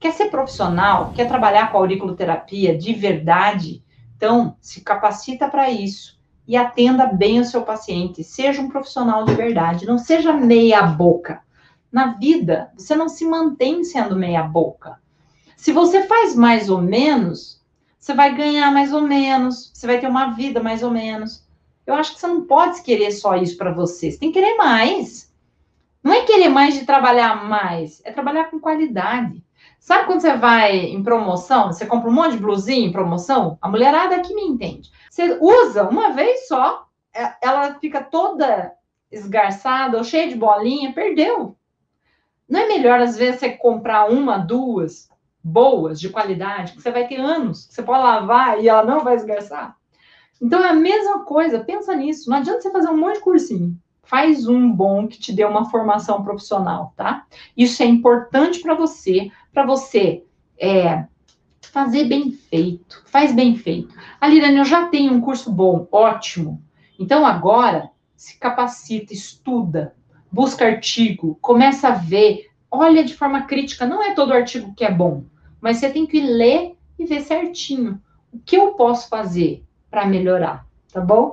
Quer ser profissional? Quer trabalhar com auriculoterapia de verdade? Então, se capacita para isso e atenda bem o seu paciente. Seja um profissional de verdade, não seja meia boca. Na vida, você não se mantém sendo meia boca. Se você faz mais ou menos, você vai ganhar mais ou menos, você vai ter uma vida mais ou menos. Eu acho que você não pode querer só isso para você, você tem que querer mais. Não é querer mais de trabalhar mais, é trabalhar com qualidade. Sabe quando você vai em promoção, você compra um monte de blusinha em promoção? A mulherada aqui me entende. Você usa uma vez só, é, ela fica toda esgarçada ou cheia de bolinha, perdeu. Não é melhor, às vezes, você comprar uma, duas boas, de qualidade, que você vai ter anos, que você pode lavar e ela não vai esgarçar? Então é a mesma coisa, pensa nisso. Não adianta você fazer um monte de cursinho. Faz um bom que te dê uma formação profissional, tá? Isso é importante para você, para você é, fazer bem feito. Faz bem feito. A Lirane, eu já tenho um curso bom, ótimo. Então agora se capacita, estuda, busca artigo, começa a ver, olha de forma crítica. Não é todo artigo que é bom, mas você tem que ler e ver certinho. O que eu posso fazer? para melhorar, tá bom?